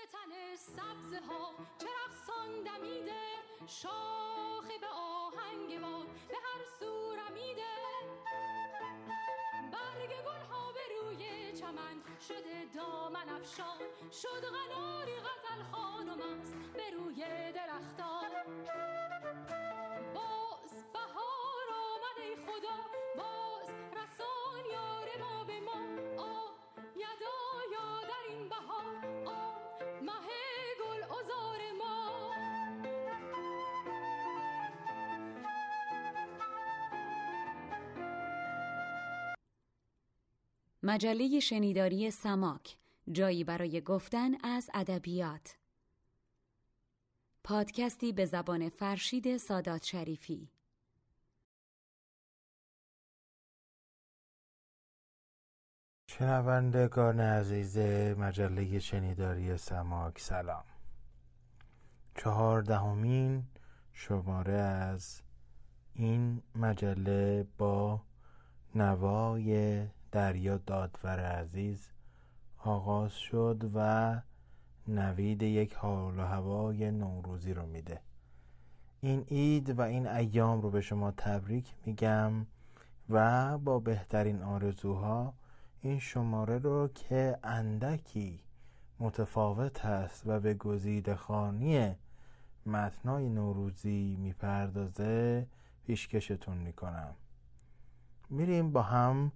به تن سبزه ها. چرخ دمیده شاخه به آهنگ باد به هر سو رمیده. برگ گل ها به روی چمن. شده دامن افشان. شد غناری غزل خانم است به روی درختان. مجله شنیداری سماک جایی برای گفتن از ادبیات. پادکستی به زبان فرشید سادات شریفی. شنوندگان عزیز مجله شنیداری سماک سلام. چهاردهمین شماره از این مجله با نوای دریا دادور عزیز آغاز شد و نوید یک حال و هوای نوروزی رو میده. این عید و این ایام رو به شما تبریک میگم و با بهترین آرزوها این شماره رو که اندکی متفاوت هست و به گزیده خانی متنای نوروزی می‌پردازه پیشکشتون می‌کنم. میریم با هم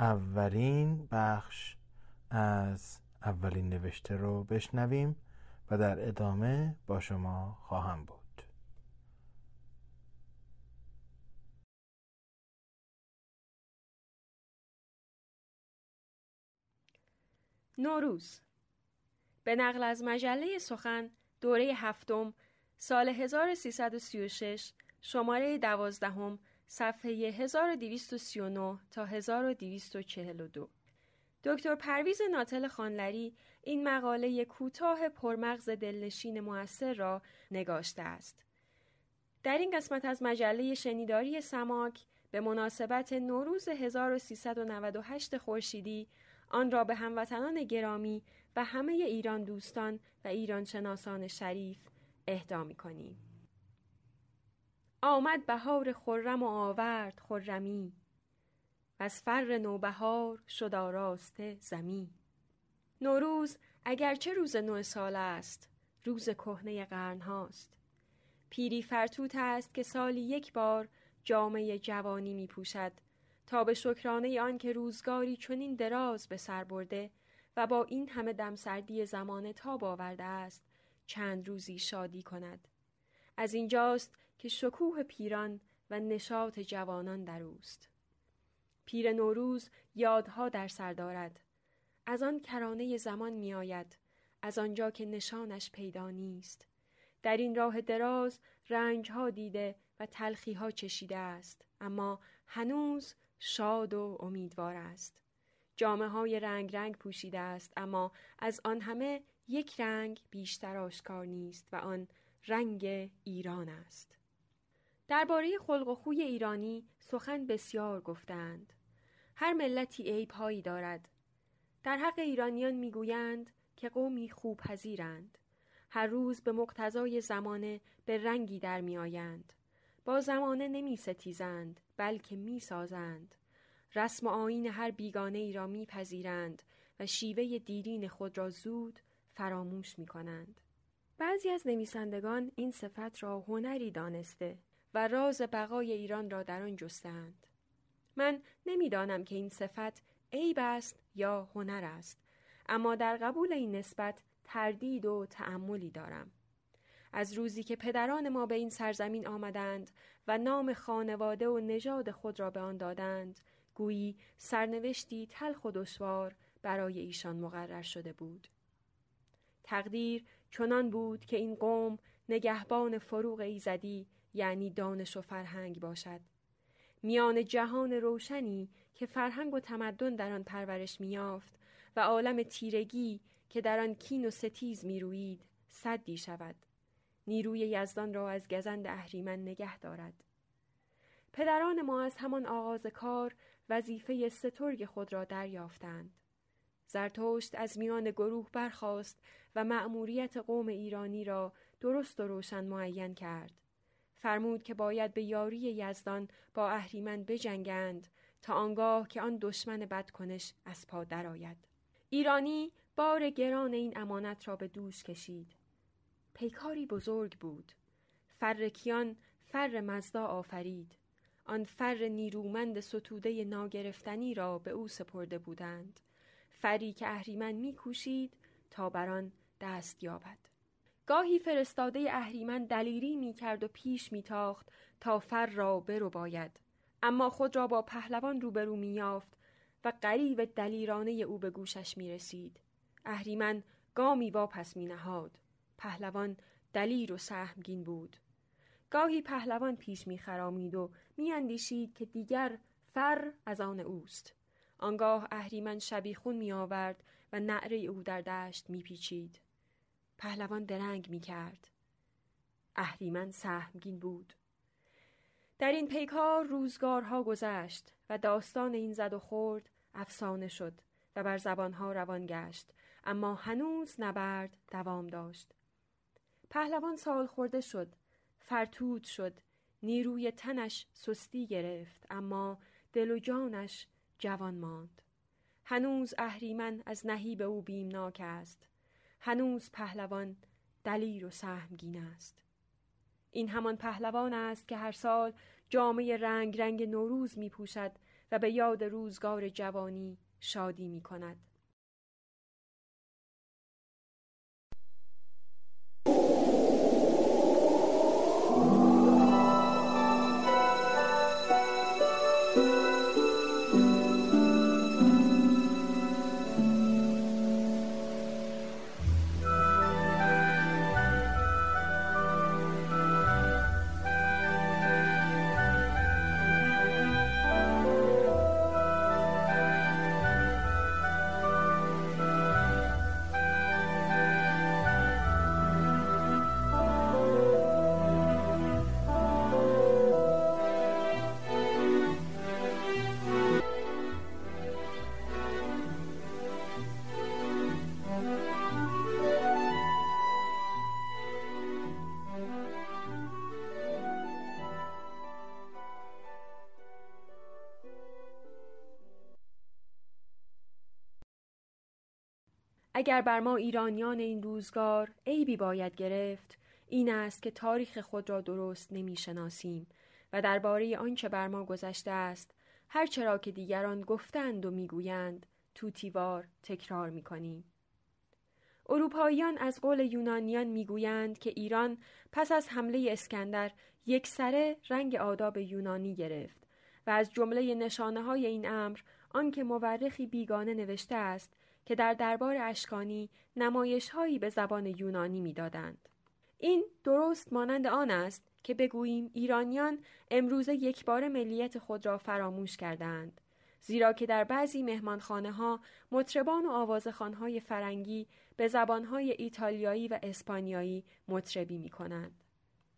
اولین بخش از اولین نوشته رو بشنویم و در ادامه با شما خواهم بود. نوروز. به نقل از مجله سخن دوره هفتم سال 1336 شماره دوازدهم صفحه 1239 تا 1242 دکتر پرویز ناتل خانلری این مقاله کوتاه پرمغز دلنشین موثر را نگاشته است. در این قسمت از مجله شنیداری سماک به مناسبت نوروز 1398 خورشیدی آن را به هموطنان گرامی و همه ایران دوستان و ایران شناسان شریف اهدا می کنیم. آمد بهار خرم و آورد خرمی و از فر نوبهار شد آراسته زمی. نوروز اگرچه روز نو سال است روز کهنه قرن هاست. پیری فرتوت است که سالی یک بار جامعه جوانی می پوشد تا به شکرانه آن که روزگاری چنین دراز به سر برده و با این همه دمسردی زمان تاب آورده است چند روزی شادی کند. از اینجاست که شکوه پیران و نشاط جوانان در اوست. پیر نوروز یادها در سر دارد. از آن کرانه زمان می آید. از آنجا که نشانش پیدا نیست. در این راه دراز رنجها دیده و تلخیها چشیده است. اما هنوز شاد و امیدوار است. جامعه های رنگ رنگ پوشیده است اما از آن همه یک رنگ بیشتر آشکار نیست و آن رنگ ایران است. درباره خلق و خوی ایرانی سخن بسیار گفتند. هر ملتی عیبهایی دارد. در حق ایرانیان می‌گویند که قومی خوب پذیرند. هر روز به مقتضای زمانه به رنگی در میآیند. با زمانه نمی ستیزند بلکه می سازند. رسم و آین هر بیگانه ای را میپذیرند و شیوه دیرین خود را زود فراموش می کنند. بعضی از نویسندگان این صفت را هنری دانسته و راز بقای ایران را در آن جستند. من نمی‌دانم که این صفت عیب است یا هنر است اما در قبول این نسبت تردید و تعملی دارم از روزی که پدران ما به این سرزمین آمدند و نام خانواده و نژاد خود را به آن دادند گویی سرنوشتی تلخ و دشوار برای ایشان مقرر شده بود تقدیر چنان بود که این قوم نگهبان فروغ ایزدی یعنی دانش و فرهنگ باشد. میان جهان روشنی که فرهنگ و تمدن در آن پرورش میافت و عالم تیرگی که در آن کین و ستیز میرویید صدی شود. نیروی یزدان را از گزند اهریمن نگه دارد. پدران ما از همان آغاز کار وظیفه سترگ خود را دریافتند. زرتشت از میان گروه برخاست و مأموریت قوم ایرانی را درست و روشن معین کرد. فرمود که باید به یاری یزدان با اهریمن بجنگند تا آنگاه که آن دشمن بدکنش از پا درآید. ایرانی بار گران این امانت را به دوش کشید. پیکاری بزرگ بود. فرکیان فر مزدا آفرید. آن فر نیرومند ستوده ناگرفتنی را به او سپرده بودند. فری که اهریمن میکوشید تا بر آن دست یابد. گاهی فرستاده اهریمن دلیری می کرد و پیش می تاخت تا فر را برو باید. اما خود را با پهلوان روبرو می یافت و قریب دلیرانه او به گوشش می رسید. اهریمن گامی واپس می نهاد. پهلوان دلیر و سهمگین بود. گاهی پهلوان پیش می خرامید و می اندیشید که دیگر فر از آن اوست. آنگاه اهریمن شبیخون می آورد و نعره او در دشت می پیچید. پهلوان درنگ می کرد. اهریمن سهمگین بود. در این پیکار روزگارها گذشت و داستان این زد و خورد افسانه شد و بر زبانها روان گشت اما هنوز نبرد دوام داشت. پهلوان سال خورده شد فرتود شد نیروی تنش سستی گرفت اما دل و جانش جوان ماند هنوز اهریمن از نهیب او بیمناک است هنوز پهلوان دلیر و سهمگین است این همان پهلوان است که هر سال جامعه رنگ رنگ نوروز می پوشد و به یاد روزگار جوانی شادی می کند. اگر بر ما ایرانیان این روزگار عیبی باید گرفت این است که تاریخ خود را درست نمی‌شناسیم و درباره آنچه بر ما گذشته است هر چرا که دیگران گفتند و می‌گویند توتیوار تکرار می‌کنیم. اروپاییان از قول یونانیان می‌گویند که ایران پس از حمله اسکندر یک سره رنگ آداب یونانی گرفت و از جمله نشانه های این امر آنکه مورخی بیگانه نوشته است که در دربار اشکانی نمایش هایی به زبان یونانی می‌دادند. این درست مانند آن است که بگوییم ایرانیان امروزه یک بار ملیت خود را فراموش کردند. زیرا که در بعضی مهمانخانه ها مطربان و آوازخانهای فرنگی به زبانهای ایتالیایی و اسپانیایی مطربی می کنند.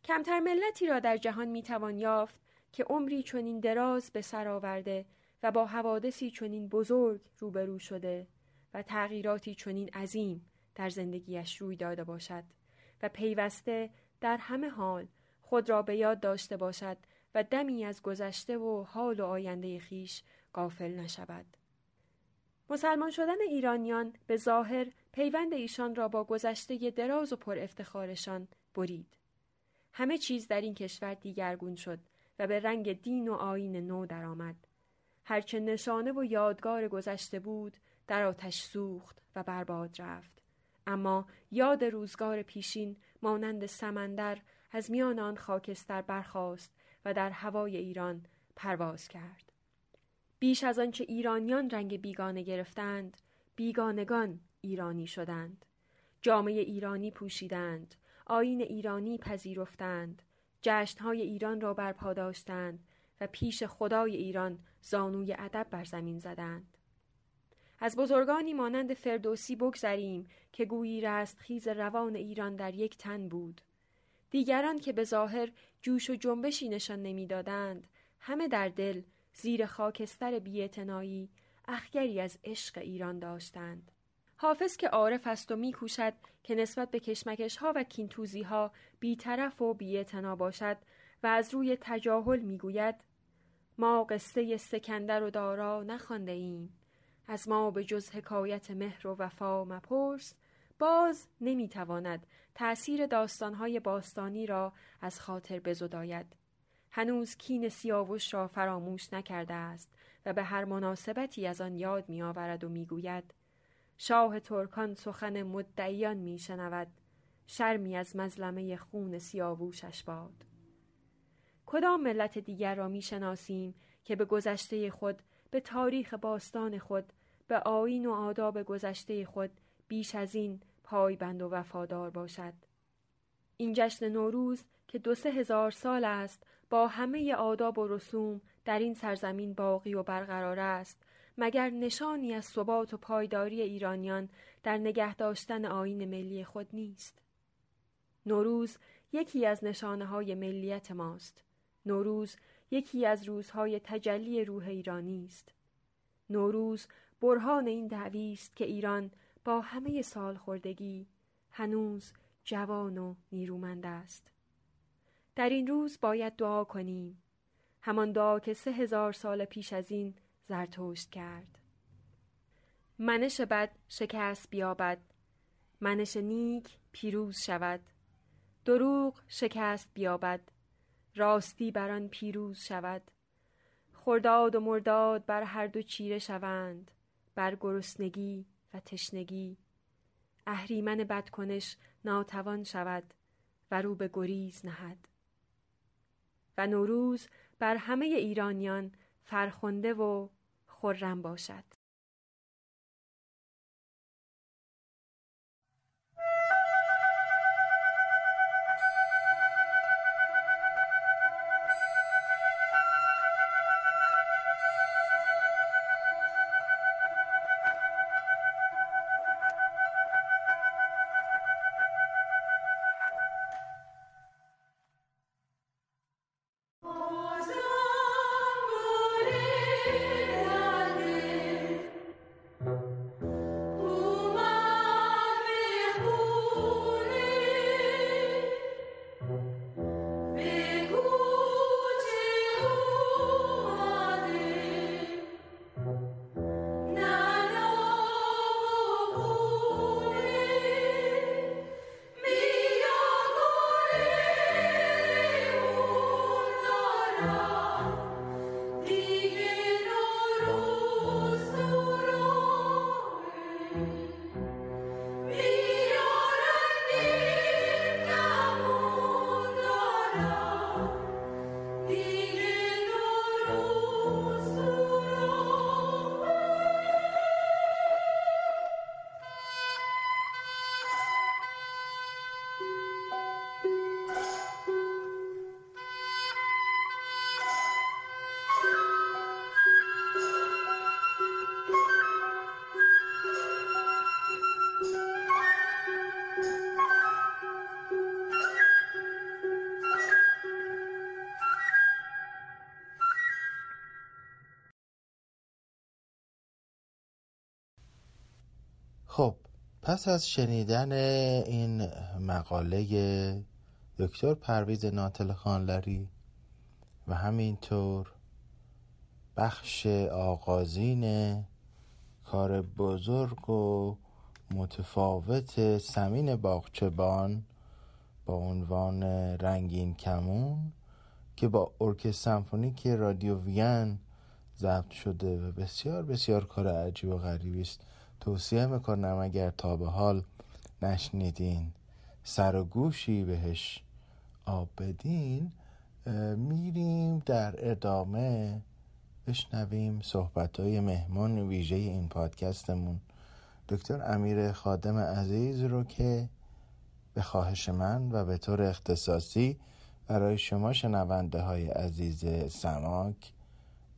کمتر ملتی را در جهان می توان یافت که عمری چنین دراز به سر آورده و با حوادثی چنین بزرگ روبرو شده و تغییراتی چنین عظیم در زندگیش روی داده باشد و پیوسته در همه حال خود را به یاد داشته باشد و دمی از گذشته و حال و آینده خیش غافل نشود. مسلمان شدن ایرانیان به ظاهر پیوند ایشان را با گذشته دراز و پر افتخارشان برید. همه چیز در این کشور دیگرگون شد و به رنگ دین و آین نو درآمد. هرچه نشانه و یادگار گذشته بود در آتش سوخت و برباد رفت. اما یاد روزگار پیشین مانند سمندر از میان آن خاکستر برخاست و در هوای ایران پرواز کرد. بیش از آنچه ایرانیان رنگ بیگانه گرفتند بیگانگان ایرانی شدند. جامعه ایرانی پوشیدند آین ایرانی پذیرفتند جشنهای ایران را برپا داشتند و پیش خدای ایران زانوی ادب بر زمین زدند. از بزرگانی مانند فردوسی بگذریم که گویی خیز روان ایران در یک تن بود دیگران که به ظاهر جوش و جنبشی نشان نمی‌دادند همه در دل زیر خاکستر بیاعتنایی اخگری از عشق ایران داشتند. حافظ که عارف است و میکوشد که نسبت به کشمکش ها و کینتوزی ها بیطرف و بیعتنا باشد و از روی تجاهل می‌گوید ما قصه سکندر و دارا نخوانده ایم از ما به جز حکایت مهر و وفا مپرس باز نمی‌تواند تأثیر داستانهای باستانی را از خاطر بزداید. هنوز کین سیاوش را فراموش نکرده است و به هر مناسبتی از آن یاد میآورد و می‌گوید شاه ترکان سخن مدعیان میشنود. شرمی از مظلمه خون سیاووشش باد. کدام ملت دیگر را می‌شناسیم که به گذشته خود به تاریخ باستان خود به آیین و آداب گذشته خود بیش از این پایبند و وفادار باشد. این جشن نوروز که دو سه هزار سال است با همه آداب و رسوم در این سرزمین باقی و برقرار است مگر نشانی از ثبات و پایداری ایرانیان در نگه داشتن آین ملی خود نیست؟ نوروز یکی از نشانه های ملیت ماست. نوروز یکی از روزهای تجلی روح ایرانی است. نوروز برهان این دعوی است که ایران با همه سالخوردگی هنوز جوان و نیرومند است. در این روز باید دعا کنیم. همان دعا که سه هزار سال پیش از این زرتشت کرد. منش بد شکست بیابد. منش نیک پیروز شود. دروغ شکست بیابد. راستی بر آن پیروز شود. خرداد و مرداد بر هر دو چیره شوند. بر گرسنگی و تشنگی. اهریمن بدکنش ناتوان شود و رو به گریز نهد. و نوروز بر همه ایرانیان فرخنده و خرم باشد. پس از شنیدن این مقاله دکتر پرویز ناتل خانلری و همینطور بخش آغازین کار بزرگ و متفاوت سمین باغچبان با عنوان رنگین کمون که با ارکستر سمفونیک رادیو وین ضبط شده و بسیار بسیار کار عجیب و غریبی است. توصیه می‌کنم اگر تا به حال نشنیدین سر و گوشی بهش آب بدین میریم در ادامه بشنویم صحبت های مهمان ویژه این پادکستمون. دکتر امیر خادم عزیز رو که به خواهش من و به طور اختصاصی برای شما شنونده های عزیز سماک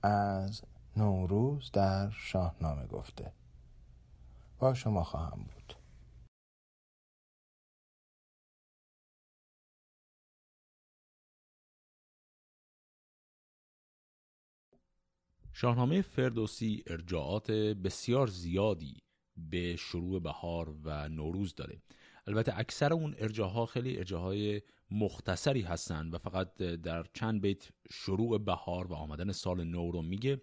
از نوروز در شاهنامه گفته. با شما خواهم بود. شاهنامه فردوسی ارجاعات بسیار زیادی به شروع بهار و نوروز داره البته اکثر اون ارجاها خیلی ارجاهای مختصری هستند و فقط در چند بیت شروع بهار و آمدن سال نو رو میگه.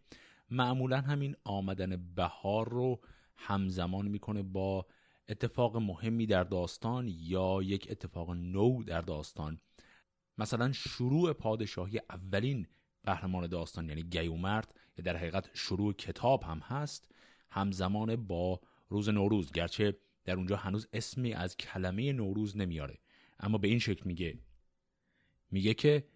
معمولا همین آمدن بهار رو همزمان می‌کنه با اتفاق مهمی در داستان یا یک اتفاق نو در داستان. مثلا شروع پادشاهی اولین قهرمان داستان یعنی گیومرد یا در حقیقت شروع کتاب هم هست همزمان با روز نوروز گرچه در اونجا هنوز اسمی از کلمه نوروز نمیاره. اما به این شکل میگه. میگه که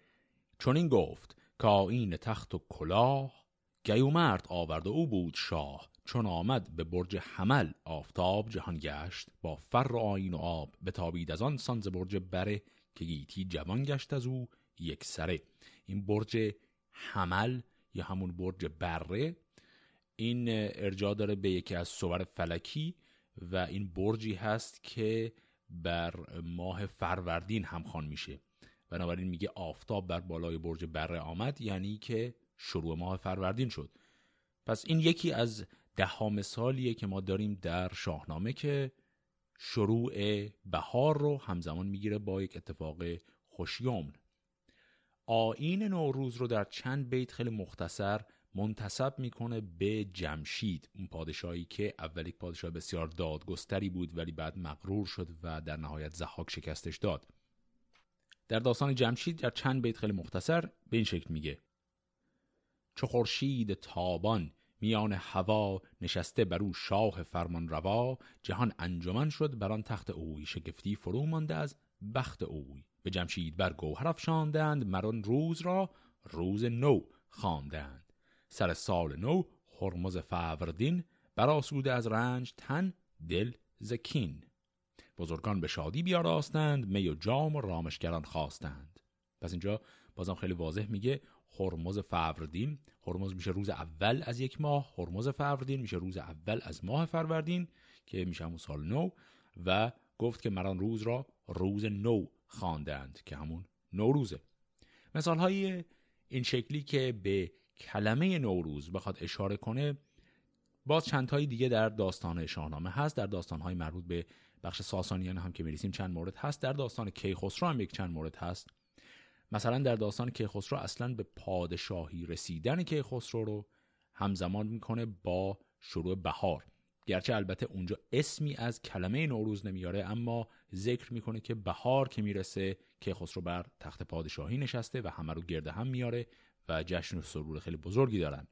چون این گفت که این تخت و کلاه گیومرد آورد او بود شاه. چون آمد به برج حمل آفتاب جهان گشت با فر و آین و آب به تابید از آن سانز برج بره که گیتی جوان گشت از او یک سره. این برج حمل یا همون برج بره این ارجاع داره به یکی از صور فلکی و این برجی هست که بر ماه فروردین همخوان میشه. بنابراین میگه آفتاب بر بالای برج بره آمد یعنی که شروع ماه فروردین شد. پس این یکی از ده ها مثالیه که ما داریم در شاهنامه که شروع بهار رو همزمان می‌گیره با یک اتفاق خوشیومن آین نوروز رو در چند بیت خیلی مختصر منتصب می‌کنه به جمشید اون پادشاهی که اول یک پادشاه بسیار دادگستری بود ولی بعد مغرور شد و در نهایت زحاک شکستش داد. در داستان جمشید در چند بیت خیلی مختصر به این شکل میگه. چو خورشید تابان میان هوا نشسته بر او شاه فرمان روا جهان انجمن شد بر آن تخت اوی شگفتی فرو مانده از بخت اوی. به جمشید بر گوهر افشاندند مران روز را روز نو خواندند. سر سال نو هرمز فوردین براسوده از رنج تن دل زکین. بزرگان به شادی بیاراستند می و جام و رامشگران خواستند. پس اینجا بازم خیلی واضح میگه هرمز فروردین. هرمز میشه روز اول از یک ماه. هرمز فروردین میشه روز اول از ماه فروردین که میشه همون سال نو. و گفت که مران روز را روز نو خواندند که همون نوروزه مثال های این شکلی که به کلمه نوروز بخواد اشاره کنه باز چندتایی دیگه در داستان شاهنامه هست. در داستانهای مربوط به بخش ساسانیان هم که میریسیم چند مورد هست. در داستان کیخسرو هم یک چند مورد هست. مثلا در داستان کیخسرو اصلا به پادشاهی رسیدن کیخسرو رو همزمان می‌کنه با شروع بهار. گرچه البته اونجا اسمی از کلمه نوروز نمیاره اما ذکر می‌کنه که بهار که می‌رسه کیخسرو بر تخت پادشاهی نشسته و همه رو گرده هم میاره و جشن و سرور خیلی بزرگی دارن.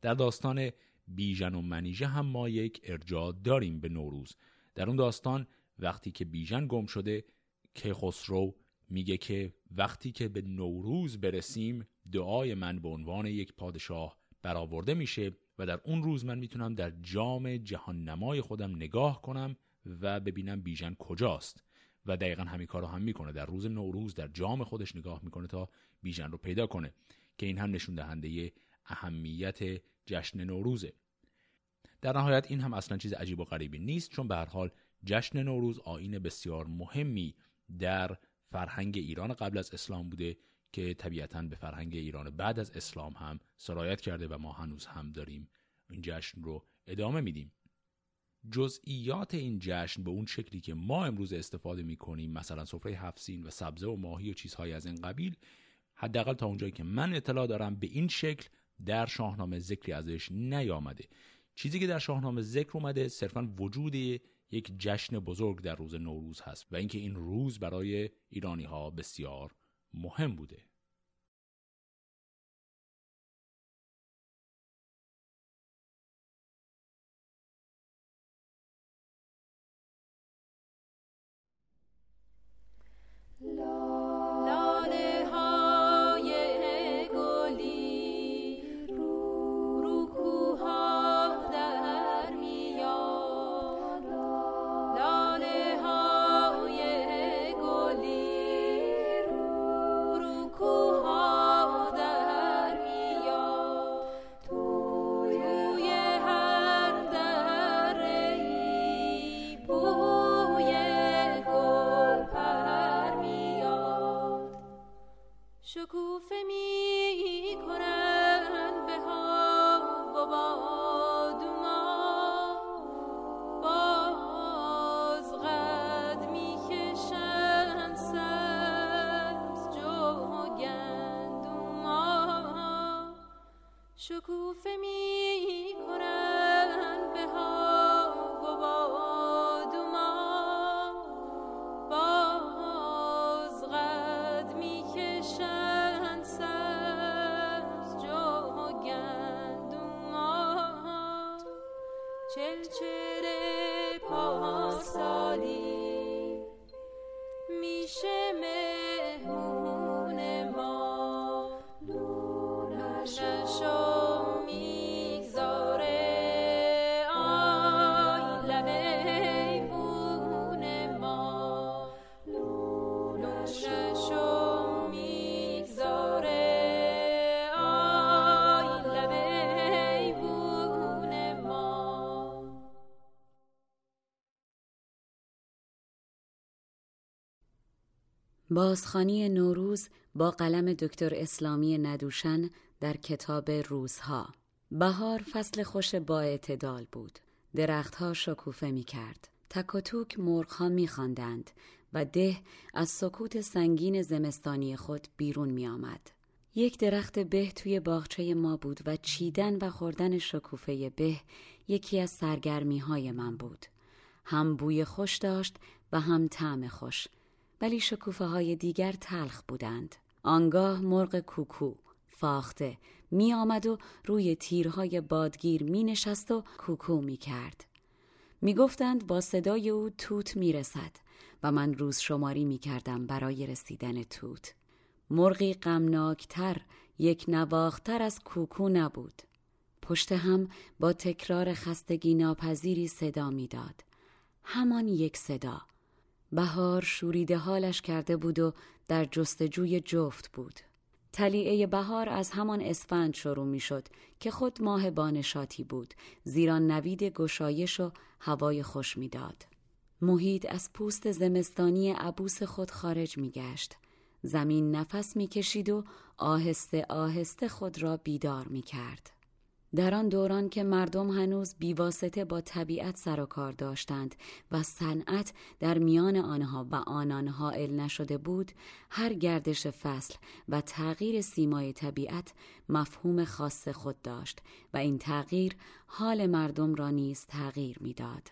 در داستان بیژن و منیژه هم ما یک ارجاع داریم به نوروز. در اون داستان وقتی که بیژن گم شده کیخسرو میگه که وقتی که به نوروز برسیم دعای من به عنوان یک پادشاه برآورده میشه و در اون روز من می‌تونم در جام جهان نمای خودم نگاه کنم و ببینم بیژن کجاست. و دقیقا همین کار رو هم می‌کنه. در روز نوروز در جام خودش نگاه می‌کنه تا بیژن رو پیدا کنه که این هم نشون دهنده اهمیت جشن نوروزه. در نهایت این هم اصلا چیز عجیب و غریبی نیست چون به هر حال جشن نوروز آین بسیار مهمی در فرهنگ ایران قبل از اسلام بوده که طبیعتا به فرهنگ ایران بعد از اسلام هم سرایت کرده و ما هنوز هم داریم این جشن رو ادامه میدیم. جزئیات این جشن به اون شکلی که ما امروز استفاده می‌کنیم مثلا سفره هفسین و سبزه و ماهی و چیزهای از این قبیل حداقل تا اونجایی که من اطلاع دارم به این شکل در شاهنامه ذکری ازش نیامده. چیزی که در شاهنامه ذکر اومده صرفا وجود یک جشن بزرگ در روز نوروز هست و اینکه این روز برای ایرانی ها بسیار مهم بوده Love. بازخانی نوروز با قلم دکتر اسلامی ندوشن در کتاب روزها بهار فصل خوش با اعتدال بود درختها شکوفه می کرد تک و توک می خواندند و ده از سکوت سنگین زمستانی خود بیرون می آمد. یک درخت به توی باغچه ما بود و چیدن و خوردن شکوفه به یکی از سرگرمی های من بود. هم بوی خوش داشت و هم طعم خوش ولی شکوفه های دیگر تلخ بودند. آنگاه مرغ کوکو فاخته می آمد و روی تیرهای بادگیر می نشست و کوکو می کرد. می گفتند با صدای او توت می رسد و من روز شماری می کردم برای رسیدن توت. مرغی غمناکتر یک نواختر از کوکو نبود. پشت هم با تکرار خستگی ناپذیری صدا می‌داد. همان یک صدا. بهار شوریده حالش کرده بود و در جستجوی جفت بود. تلیعه بهار از همان اسفند شروع می شد که خود ماه بانشاتی بود زیرا نوید گشایش و هوای خوش می داد. محیط از پوست زمستانی عبوس خود خارج می گشت. زمین نفس می کشید و آهسته آهسته خود را بیدار می کرد. در آن دوران که مردم هنوز بیواسطه با طبیعت سر و کار داشتند و صنعت در میان آنها و آنان حائل نشده بود هر گردش فصل و تغییر سیمای طبیعت مفهوم خاص خود داشت و این تغییر حال مردم را نیز تغییر می‌داد.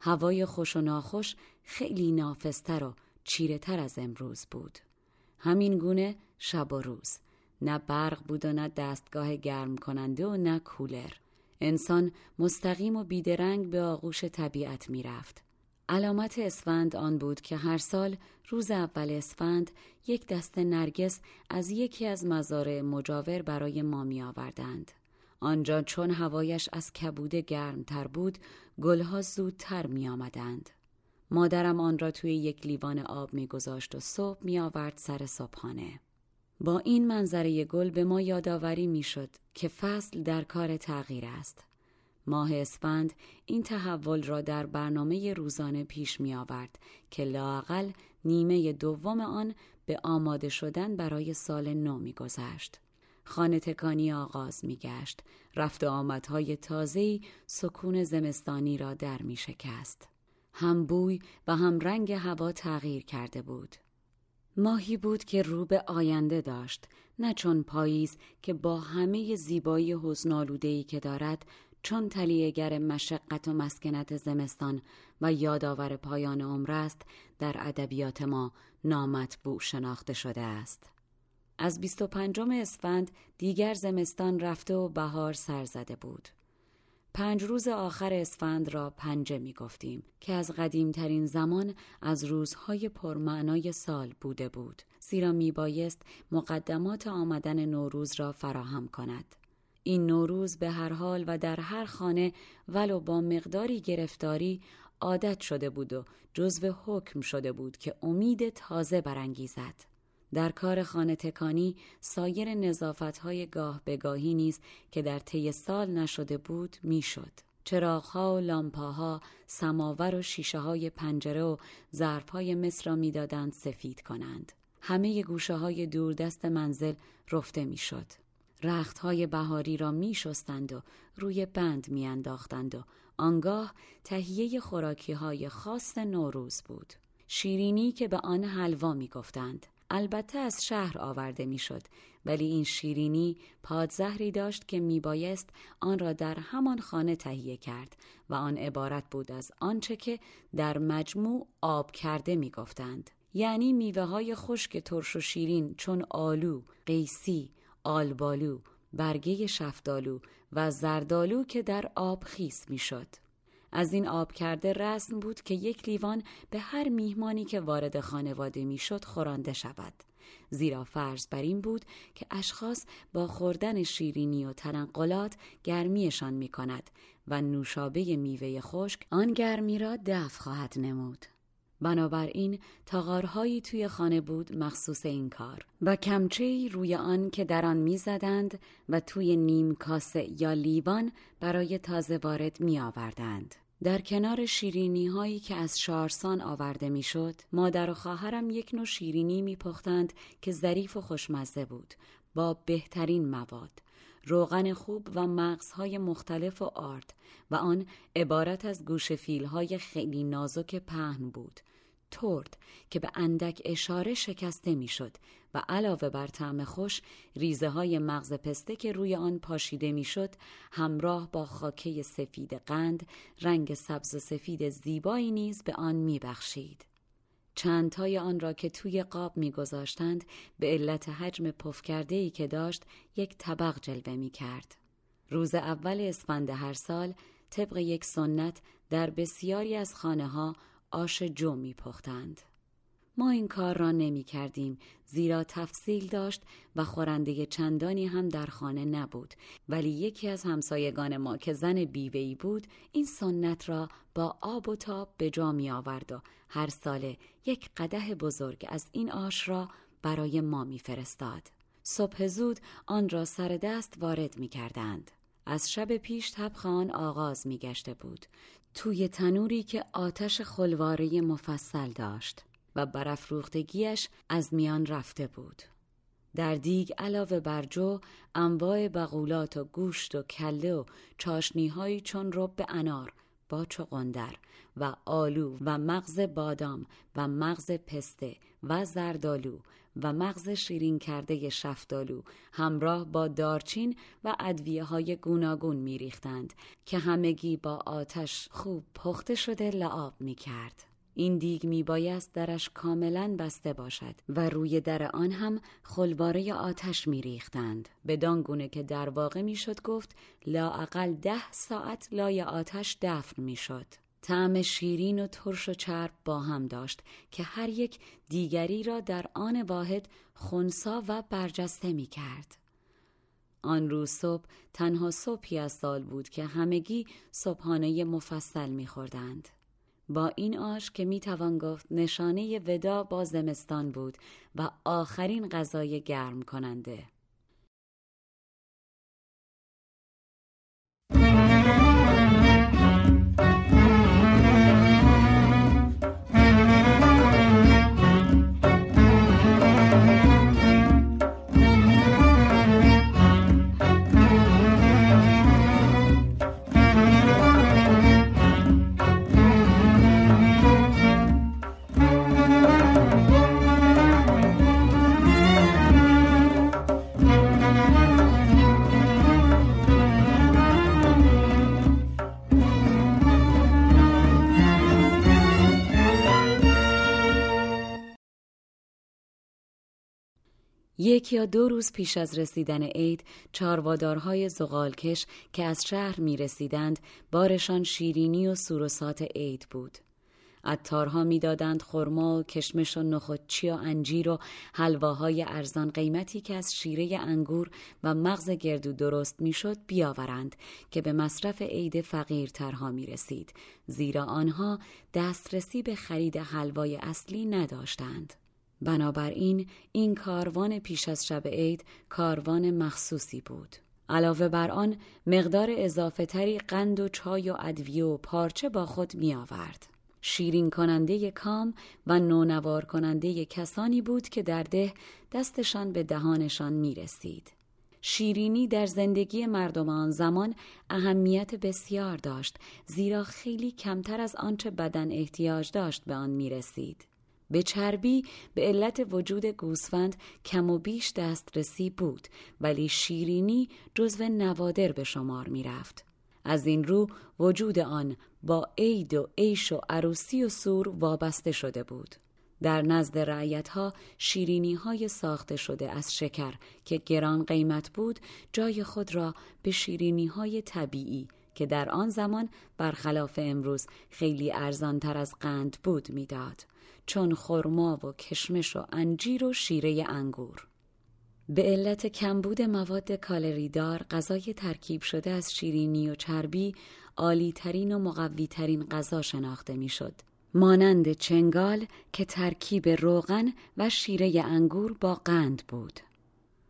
هوای خوش و ناخوش خیلی نافستر و چیره تر از امروز بود. همین گونه شب و روز نه برق بود و نه دستگاه گرم کننده و نه کولر انسان مستقیم و بیدرنگ به آغوش طبیعت می رفت. علامت اسفند آن بود که هر سال روز اول اسفند یک دسته نرگس از یکی از مزارع مجاور برای ما می آوردند. آنجا چون هوایش از کبوده گرمتر بود گلها زودتر می آمدند. مادرم آن را توی یک لیوان آب می گذاشت و صبح می آورد سر صبحانه. با این منظره گل به ما یادآوری می‌شد که فصل در کار تغییر است. ماه اسفند این تحول را در برنامه روزانه پیش می آورد که لاقل نیمه دوم آن به آماده شدن برای سال نو می گذشت. خانه تکانی آغاز می گشت. رفت آمدهای تازهی سکون زمستانی را در می شکست. هم بوی و هم رنگ هوا تغییر کرده بود. ماهی بود که رو به آینده داشت نه چون پاییز که با همه زیبایی حسنالودهی که دارد چون تلیهگر مشقت و مسکنت زمستان و یادآور پایان عمر است در ادبیات ما نامطبوع شناخته شده است. از بیست و پنجم اسفند دیگر زمستان رفته و بهار سر زده بود. پنج روز آخر اسفند را پنجه می گفتیم که از قدیمترین زمان از روزهای پرمعنای سال بوده بود زیرا می بایست مقدمات آمدن نوروز را فراهم کند. این نوروز به هر حال و در هر خانه ولو با مقداری گرفتاری عادت شده بود و جزو حکم شده بود که امید تازه برانگیزد. در کار خانه تکانی سایر نظافت های گاه بگاهی نیز که در طی سال نشده بود می‌شد. چراغها و لامپاها، سماور و شیشه های پنجره و ظرف های مصر را می‌دادند سفید کنند. همه گوشه های دوردست منزل رفته می‌شد. رخت های بهاری را می شستند و روی بند می انداختند و آنگاه تهیه خوراکی های خاص نوروز بود. شیرینی که به آن حلوا می گفتند. البته از شهر آورده می‌شد ولی این شیرینی پادزهری داشت که میبایست آن را در همان خانه تهیه کرد و آن عبارت بود از آنچه که در مجموع آب کرده می‌گفتند یعنی میوه های خشک ترش و شیرین چون آلو، قیسی، آلبالو، برگه شفتالو و زردالو که در آب خیس می‌شد. از این آب کرده رسم بود که یک لیوان به هر میهمانی که وارد خانواده می‌شد خورانده شود. زیرا فرض بر این بود که اشخاص با خوردن شیرینی و تنقلات گرمیشان می کند و نوشابه میوه خشک آن گرمی را دفع خواهد نمود. بنابراین تاغارهایی توی خانه بود مخصوص این کار و کمچه روی آن که در آن می‌زدند و توی نیم کاسه یا لیوان برای تازه وارد می آوردند. در کنار شیرینی هایی که از شارسان آورده می‌شد، مادر و خواهرم یک نوع شیرینی می پختند که ظریف و خوشمزه بود با بهترین مواد روغن خوب و مغزهای مختلف و آرد و آن عبارت از گوش های خیلی نازک پهن بود. ترد که به اندک اشاره شکسته می‌شد و علاوه بر طعم خوش ریزه های مغز پسته که روی آن پاشیده می‌شد همراه با خاکه سفید قند رنگ سبز و سفید زیبایی نیز به آن میبخشید. چندتای آن را که توی قاب میگذاشتند به علت حجم پف کرده ای که داشت یک طبق جلوه می کرد. روز اول اسفند هر سال طبق یک سنت در بسیاری از خانه ها آش جو می پختند. ما این کار را نمی کردیم زیرا تفصیل داشت و خورنده چندانی هم در خانه نبود ولی یکی از همسایگان ما که زن بیوهی بود این سنت را با آب و تاب به جا می آورد و هر ساله یک قده بزرگ از این آش را برای ما می فرستاد. صبح زود آن را سر دست وارد می کردند. از شب پیش طبخ آغاز می گشته بود. توی تنوری که آتش خلواره مفصل داشت و برافروختگیش از میان رفته بود. در دیگ علاوه بر جو انواع بغولات و گوشت و کله و چاشنیهایی چون رب انار با چقندر و آلو و مغز بادام و مغز پسته و زردالو و مغز شیرین کرده شفتالو همراه با دارچین و ادویه های گوناگون می ریختند که همگی با آتش خوب پخته شده لعاب می کرد. این دیگ می بایست درش کاملا بسته باشد و روی در آن هم خلواره آتش می ریختند. بدان گونه که در واقع می شد گفت لااقل ده ساعت لای آتش دفن می شد. طعم شیرین و ترش و چرب با هم داشت که هر یک دیگری را در آن واحد خونسا و برجسته می کرد. آن روز صبح تنها صبحی از سال بود که همگی صبحانه مفصل می خوردند. با این آش که می توان گفت نشانه ودا با زمستان بود و آخرین غذای گرم کننده. یک یا دو روز پیش از رسیدن عید چاروادارهای زغالکش که از شهر می رسیدند بارشان شیرینی و سوروسات عید بود. عطارها می‌دادند خرما و کشمش و نخودچی و انجیر و حلواهای ارزان قیمتی که از شیره انگور و مغز گردو درست می‌شد بیاورند که به مصرف عید فقیرترها می رسید زیرا آنها دسترسی به خرید حلوای اصلی نداشتند. بنابراین این کاروان پیش از شب عید کاروان مخصوصی بود. علاوه بر آن مقدار اضافه تری قند و چای و ادویه و پارچه با خود می آورد. شیرین کننده کام و نونوار کننده کسانی بود که در ده دستشان به دهانشان می رسید. شیرینی در زندگی مردم آن زمان اهمیت بسیار داشت زیرا خیلی کمتر از آنچه بدن احتیاج داشت به آن می رسید. به چربی به علت وجود گوسفند کم و بیش دسترسی بود ولی شیرینی جزو نوادر به شمار می رفت. از این رو وجود آن با عید و عیش و عروسی و سور وابسته شده بود. در نزد رعیتها شیرینی های ساخته شده از شکر که گران قیمت بود جای خود را به شیرینی های طبیعی که در آن زمان برخلاف امروز خیلی ارزانتر از قند بود می‌داد چون خرما و کشمش و انجیر و شیره انگور به علت کمبود مواد کالریدار غذای ترکیب شده از شیرینی و چربی عالیترین و مقویترین غذا شناخته می‌شد. مانند چنگال که ترکیب روغن و شیره انگور با قند بود.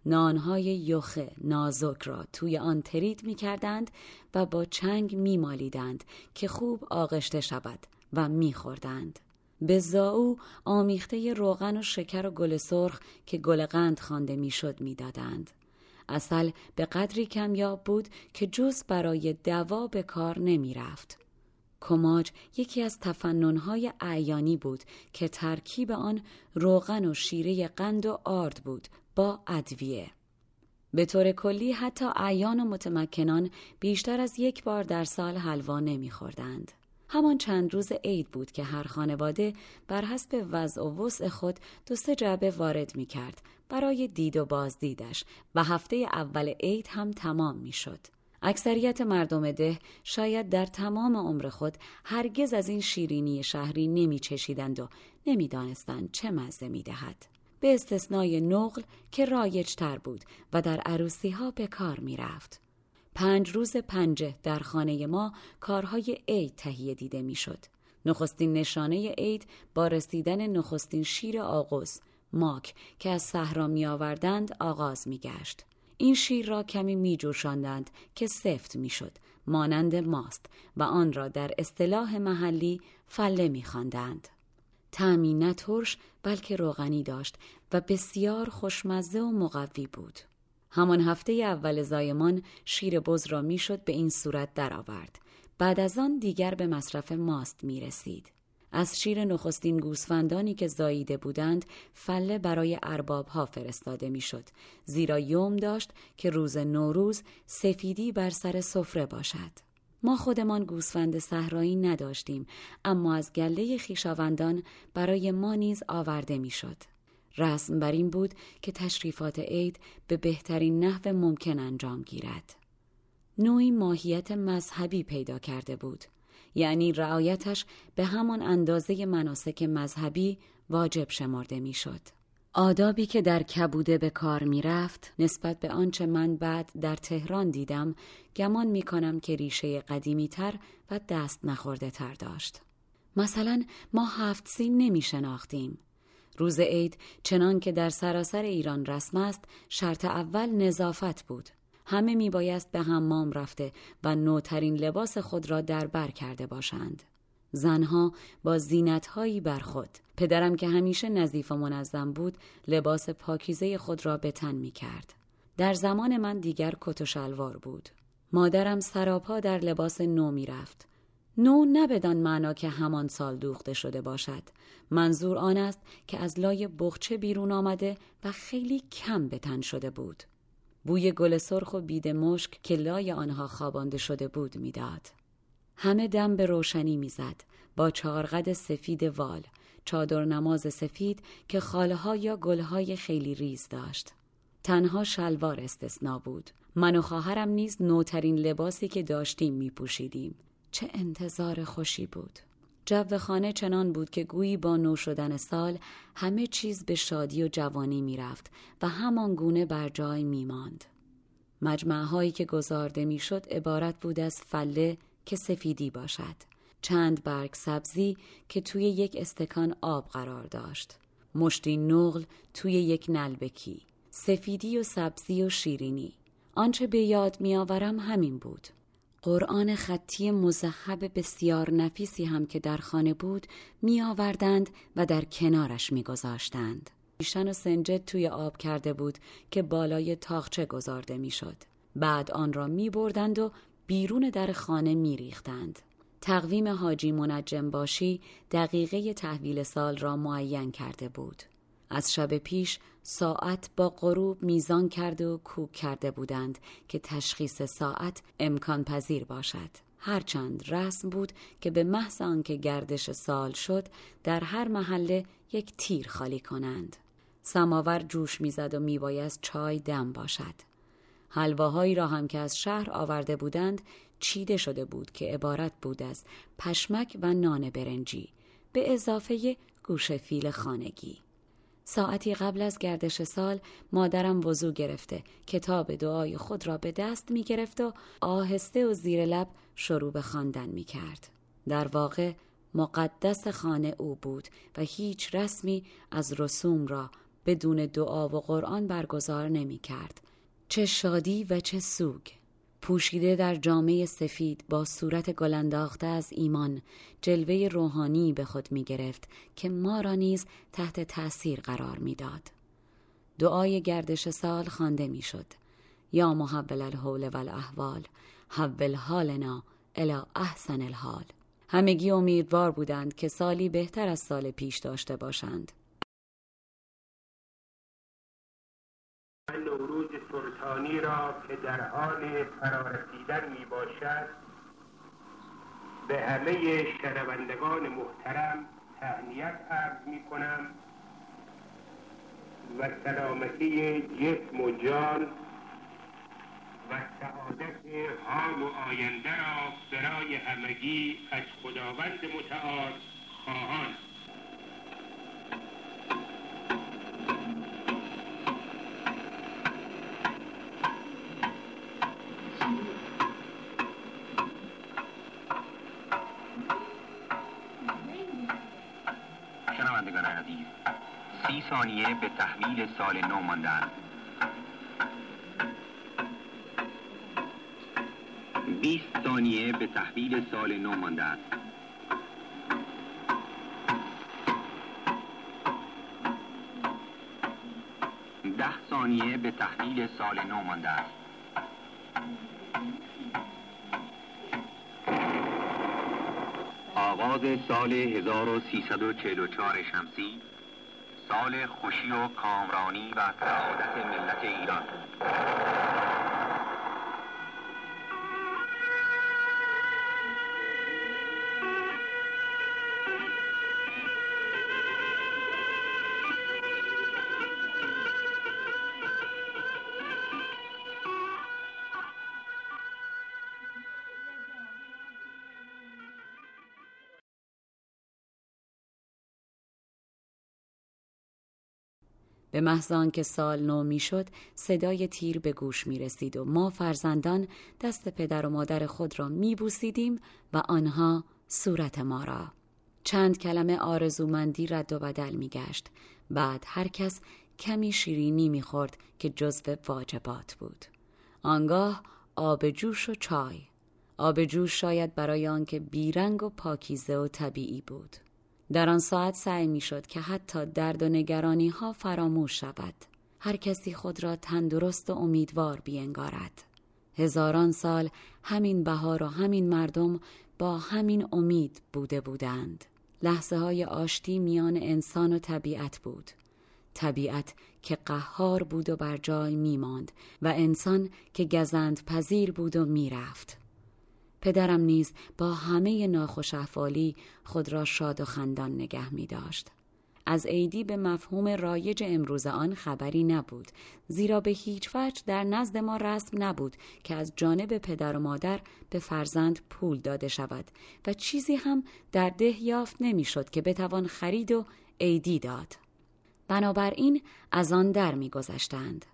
نانهای یخه نازک را توی آن ترید می کردند و با چنگ می مالیدند که خوب آغشته شود و می خوردند. به زاو آمیخته روغن و شکر و گل سرخ که گل قند خوانده می‌شد می‌دادند. اصل به قدری کمیاب بود که جز برای دوا به کار نمی رفت. کماج یکی از تفننهای اعیانی بود که ترکیب آن روغن و شیره قند و آرد بود با ادویه. به طور کلی حتی اعیان و متمکنان بیشتر از یک بار در سال حلوا نمیخوردند. همان چند روز عید بود که هر خانواده بر حسب وضع و وسع خود دو سه جعبه وارد می کرد برای دید و بازدیدش و هفته اول عید هم تمام می شد. اکثریت مردم ده شاید در تمام عمر خود هرگز از این شیرینی شهری نمی چشیدند و نمی دانستند چه مزه می دهد. به استثنای نقل که رایج تر بود و در عروسی ها به کار می رفت. پنج روز پنجه در خانه ما کارهای عید تهیه دیده می‌شد. نخستین نشانه عید با رسیدن نخستین شیر آغوز ماک که از صحرا می آوردند آغاز می گشت. این شیر را کمی می جوشاندند که سفت می شد. مانند ماست و آن را در اصطلاح محلی فله می خواندند. تعمی نه ترش بلکه روغنی داشت و بسیار خوشمزه و مقوی بود. همان هفته اول زایمان شیر بز را می‌شد به این صورت درآورد. بعد از آن دیگر به مصرف ماست می رسید. از شیر نخستین گوسفندانی که زاییده بودند فله برای ارباب ها فرستاده می‌شد زیرا یوم داشت که روز نوروز سفیدی بر سر سفره باشد ما خودمان گوسفند صحرایی نداشتیم اما از گله خیشاوندان برای ما نیز آورده می‌شد رسم بر این بود که تشریفات عید به بهترین نحو ممکن انجام گیرد. نوعی ماهیت مذهبی پیدا کرده بود. یعنی رعایتش به همان اندازه مناسک مذهبی واجب شمرده می‌شد. آدابی که در کبوده به کار می رفت نسبت به آنچه من بعد در تهران دیدم گمان می کنم که ریشه قدیمی تر و دست نخورده تر داشت. مثلا ما هفت سین نمی شناختیم. روز عید چنان که در سراسر ایران رسم است شرط اول نظافت بود. همه می بایست به حمام رفته و نوترین لباس خود را در بر کرده باشند. زنها با زینتهایی بر خود. پدرم که همیشه نظیف و منظم بود لباس پاکیزه خود را به تن می کرد در زمان من دیگر کت و شلوار بود. مادرم سراپا در لباس نو می رفت نو نه معنا که همان سال دوخته شده باشد. منظور آن است که از لای بخچه بیرون آمده و خیلی کم به تن شده بود. بوی گل سرخ و بید مشک که لای آنها خوابانده شده بود می‌داد. همه دم به روشنی می‌زد. با چارقد سفید وال چادر نماز سفید که خاله یا گلهای خیلی ریز داشت. تنها شلوار استثنا بود. من و خواهرم نیز نوترین لباسی که داشتیم می پوشیدیم چه انتظار خوشی بود جو خانه چنان بود که گویی با نو شدن سال همه چیز به شادی و جوانی می‌رفت و همان گونه بر جای می ماند. مجمع هایی که گذارده می‌شد عبارت بود از فله که سفیدی باشد. چند برگ سبزی که توی یک استکان آب قرار داشت. مشتی نقل توی یک نلبکی. سفیدی و سبزی و شیرینی. آنچه به یاد میآورم همین بود. قرآن خطی مذهب بسیار نفیسی هم که در خانه بود می آوردند و در کنارش می گذاشتند. ایشن و سنجد توی آب کرده بود که بالای تاخچه گذارده می شد. بعد آن را می بردند و بیرون در خانه می ریختند. تقویم حاجی منجم باشی دقیقه تحویل سال را معین کرده بود. از شب پیش ساعت با غروب میزان کرده و کوک کرده بودند که تشخیص ساعت امکان پذیر باشد. هرچند رسم بود که به محض آنکه گردش سال شد در هر محله یک تیر خالی کنند. سماور جوش می‌زد و میبایست چای دم باشد. حلواهایی را هم که از شهر آورده بودند چیده شده بود که عبارت بود از پشمک و نان برنجی به اضافه گوش فیل خانگی. ساعتی قبل از گردش سال مادرم وضو گرفته کتاب دعای خود را به دست می گرفت و آهسته و زیر لب شروع به خواندن می کرد. در واقع مقدس خانه او بود و هیچ رسمی از رسوم را بدون دعا و قرآن برگزار نمی کرد. چه شادی و چه سوگ پوشیده در جامعه سفید با صورت گلنداخته از ایمان جلوه روحانی به خود می گرفت که ما را نیز تحت تأثیر قرار می‌داد. دعای گردش سال خوانده می‌شد. یا محول الحول والاحوال حول حالنا الی احسن الحال همگی امیدوار بودند که سالی بهتر از سال پیش داشته باشند سلطانی را که در حال فرارسیدن می باشد به همه شنوندگان محترم تهنیت عرض می کنم و سلامتی جسم و جان و سعادت حال و آینده را برای همگی از خداوند متعال خواهان. ثانیه به تحویل سال نو ماندن. 20 ثانیه به تحویل سال نو مانده است ده ثانیه به تحویل سال نو مانده است آغاز سال 1344 شمسی. سال خوشی و کامرانی و سعادت ملت ایران. به محض که سال نو می‌شد صدای تیر به گوش می رسید و ما فرزندان دست پدر و مادر خود را می بوسیدیم و آنها صورت ما را. چند کلمه آرزومندی رد و بدل می گشت بعد هر کس کمی شیرینی می خورد که جزو واجبات بود. آنگاه آب جوش و چای. آب جوش شاید برای آنکه بیرنگ و پاکیزه و طبیعی بود. در آن ساعت سعی می شد که حتی درد و نگرانی ها فراموش شود. هر کسی خود را تندرست و امیدوار بینگارد. هزاران سال همین بهار و همین مردم با همین امید بوده بودند. لحظه های آشتی میان انسان و طبیعت بود. طبیعت که قهار بود و بر جای می ماند و انسان که گزند پذیر بود و می‌رفت. پدرم نیز با همه ناخوش خود را شاد و خندان نگه می داشت. از عیدی به مفهوم رایج امروز آن خبری نبود زیرا به هیچ وجه در نزد ما رسم نبود که از جانب پدر و مادر به فرزند پول داده شود و چیزی هم در ده یافت نمی‌شد که بتوان خرید و عیدی داد. بنابراین از آن در میگذشتند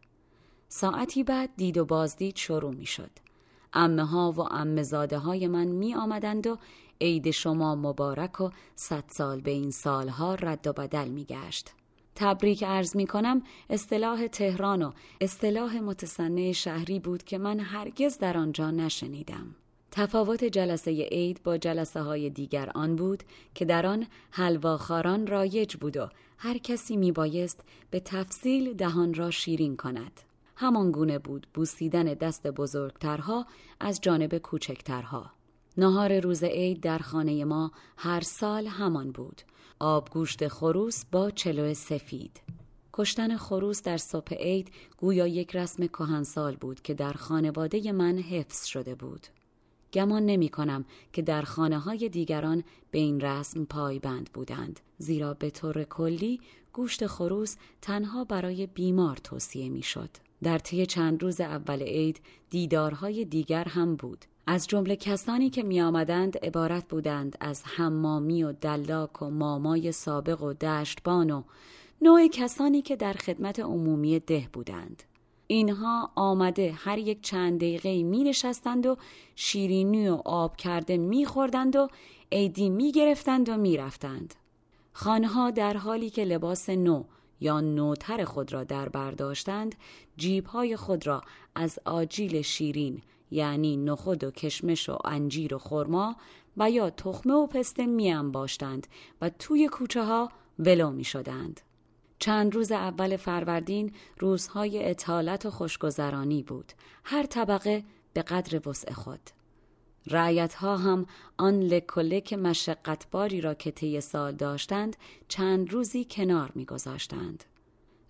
ساعتی بعد دید و بازدید شروع می‌شد امه ها و امه زاده های من می آمدند و عید شما مبارک و صد سال به این سالها رد و بدل می گشت. تبریک عرض می کنم اصطلاح تهران و اصطلاح متصنع شهری بود که من هرگز در آنجا نشنیدم. تفاوت جلسه عید با جلسه های دیگر آن بود که در آن حلواخاران رایج بود و هر کسی می بایست به تفصیل دهان را شیرین کند. همان گونه بود بوسیدن دست بزرگترها از جانب کوچکترها نهار روز عید در خانه ما هر سال همان بود. آبگوشت خروس با چلو سفید. کشتن خروس در صبح عید گویا یک رسم کهنسال بود که در خانواده من حفظ شده بود. گمان نمی کنم که در خانه های دیگران به این رسم پایبند بودند زیرا به طور کلی گوشت خروس تنها برای بیمار توصیه می شد. در طی چند روز اول عید دیدارهای دیگر هم بود از جمله کسانی که می آمدند عبارت بودند از حمامی و دلاک و مامای سابق و دشتبان و نوع کسانی که در خدمت عمومی ده بودند. اینها آمده هر یک چند دقیقه می نشستند و شیرینی و آب کرده می خوردند و عیدی می گرفتند و می رفتند. خانها در حالی که لباس نو یا نوتر خود را در برداشتند جیبهای خود را از آجیل شیرین یعنی نخود و کشمش و انجیر و خرما و یا تخمه و پسته می باشتند و توی کوچه ها ولو می شدند. چند روز اول فروردین روزهای اطالت و خوشگذرانی بود. هر طبقه به قدر وسع خود. رعیت ها هم آن لکلک مشقتباری را که طی سال داشتند چند روزی کنار میگذاشتند.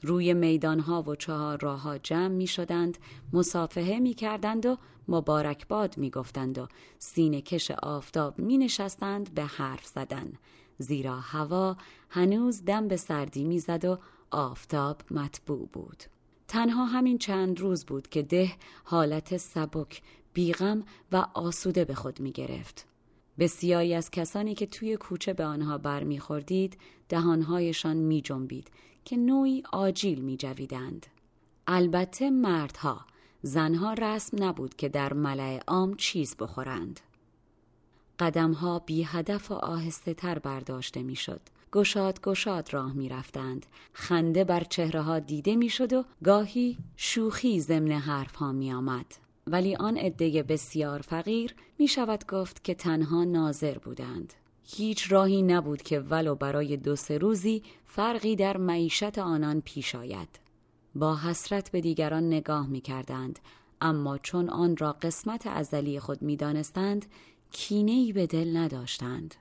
روی میدان ها و چهار راه ها جمع می شدند، مصافحه می کردند و مبارکباد می گفتند و سینه کش آفتاب می نشستند به حرف زدن زیرا هوا هنوز دم به سردی می‌زد و آفتاب مطبوع بود. تنها همین چند روز بود که ده حالت سبک، بیغم و آسوده به خود می گرفت. بسیاری از کسانی که توی کوچه به آنها برمیخوردید دهانهایشان می جنبید که نوعی آجیل می جویدند. البته مردها زنها رسم نبود که در ملع عام چیز بخورند. قدمها بی هدف و آهسته تر برداشته می شد. گشاد گشاد راه می رفتند. خنده بر چهره ها دیده می شد و گاهی شوخی ضمن حرف ها می آمد. ولی آن عده بسیار فقیر می شود گفت که تنها ناظر بودند. هیچ راهی نبود که ولو برای دو سه روزی فرقی در معیشت آنان پیش آید. با حسرت به دیگران نگاه می کردند اما چون آن را قسمت ازلی خود می دانستند کینه به دل نداشتند.